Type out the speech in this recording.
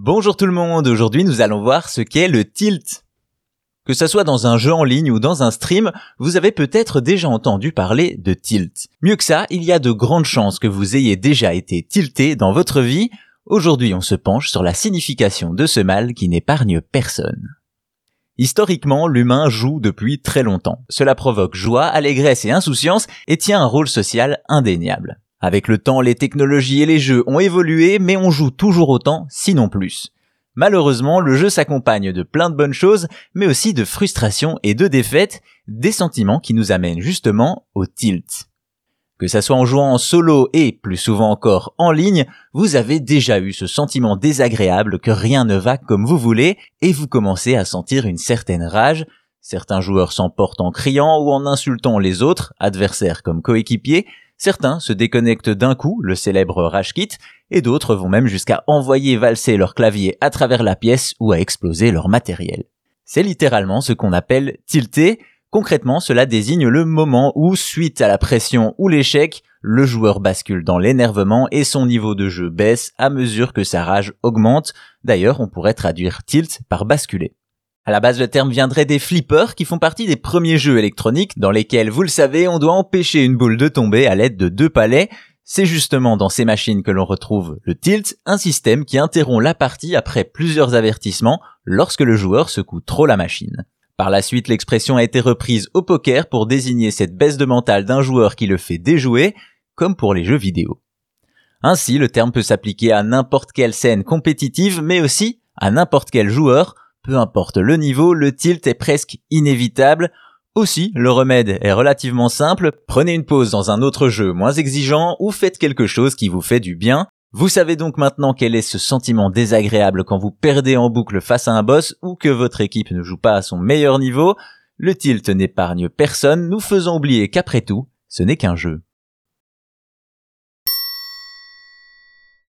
Bonjour tout le monde, aujourd'hui nous allons voir ce qu'est le tilt. Que ce soit dans un jeu en ligne ou dans un stream, vous avez peut-être déjà entendu parler de tilt. Mieux que ça, il y a de grandes chances que vous ayez déjà été tilté dans votre vie. Aujourd'hui on se penche sur la signification de ce mal qui n'épargne personne. Historiquement, l'humain joue depuis très longtemps. Cela provoque joie, allégresse et insouciance et tient un rôle social indéniable. Avec le temps, les technologies et les jeux ont évolué, mais on joue toujours autant, sinon plus. Malheureusement, le jeu s'accompagne de plein de bonnes choses, mais aussi de frustration et de défaites, des sentiments qui nous amènent justement au tilt. Que ça soit en jouant en solo et, plus souvent encore, en ligne, vous avez déjà eu ce sentiment désagréable que rien ne va comme vous voulez, et vous commencez à sentir une certaine rage, Certains joueurs s'emportent en criant ou en insultant les autres, adversaires comme coéquipiers, Certains se déconnectent d'un coup, le célèbre rage kit, et d'autres vont même jusqu'à envoyer valser leur clavier à travers la pièce ou à exploser leur matériel. C'est littéralement ce qu'on appelle tilter. Concrètement, cela désigne le moment où, suite à la pression ou l'échec, le joueur bascule dans l'énervement et son niveau de jeu baisse à mesure que sa rage augmente. D'ailleurs, on pourrait traduire tilt par basculer. À la base, le terme viendrait des flippers qui font partie des premiers jeux électroniques dans lesquels, vous le savez, on doit empêcher une boule de tomber à l'aide de deux palets. C'est justement dans ces machines que l'on retrouve le tilt, un système qui interrompt la partie après plusieurs avertissements lorsque le joueur secoue trop la machine. Par la suite, l'expression a été reprise au poker pour désigner cette baisse de mental d'un joueur qui le fait déjouer, comme pour les jeux vidéo. Ainsi, le terme peut s'appliquer à n'importe quelle scène compétitive, mais aussi à n'importe quel joueur, peu importe le niveau, le tilt est presque inévitable. Aussi, le remède est relativement simple, prenez une pause dans un autre jeu moins exigeant ou faites quelque chose qui vous fait du bien. Vous savez donc maintenant quel est ce sentiment désagréable quand vous perdez en boucle face à un boss ou que votre équipe ne joue pas à son meilleur niveau. Le tilt n'épargne personne, nous faisons oublier qu'après tout, ce n'est qu'un jeu.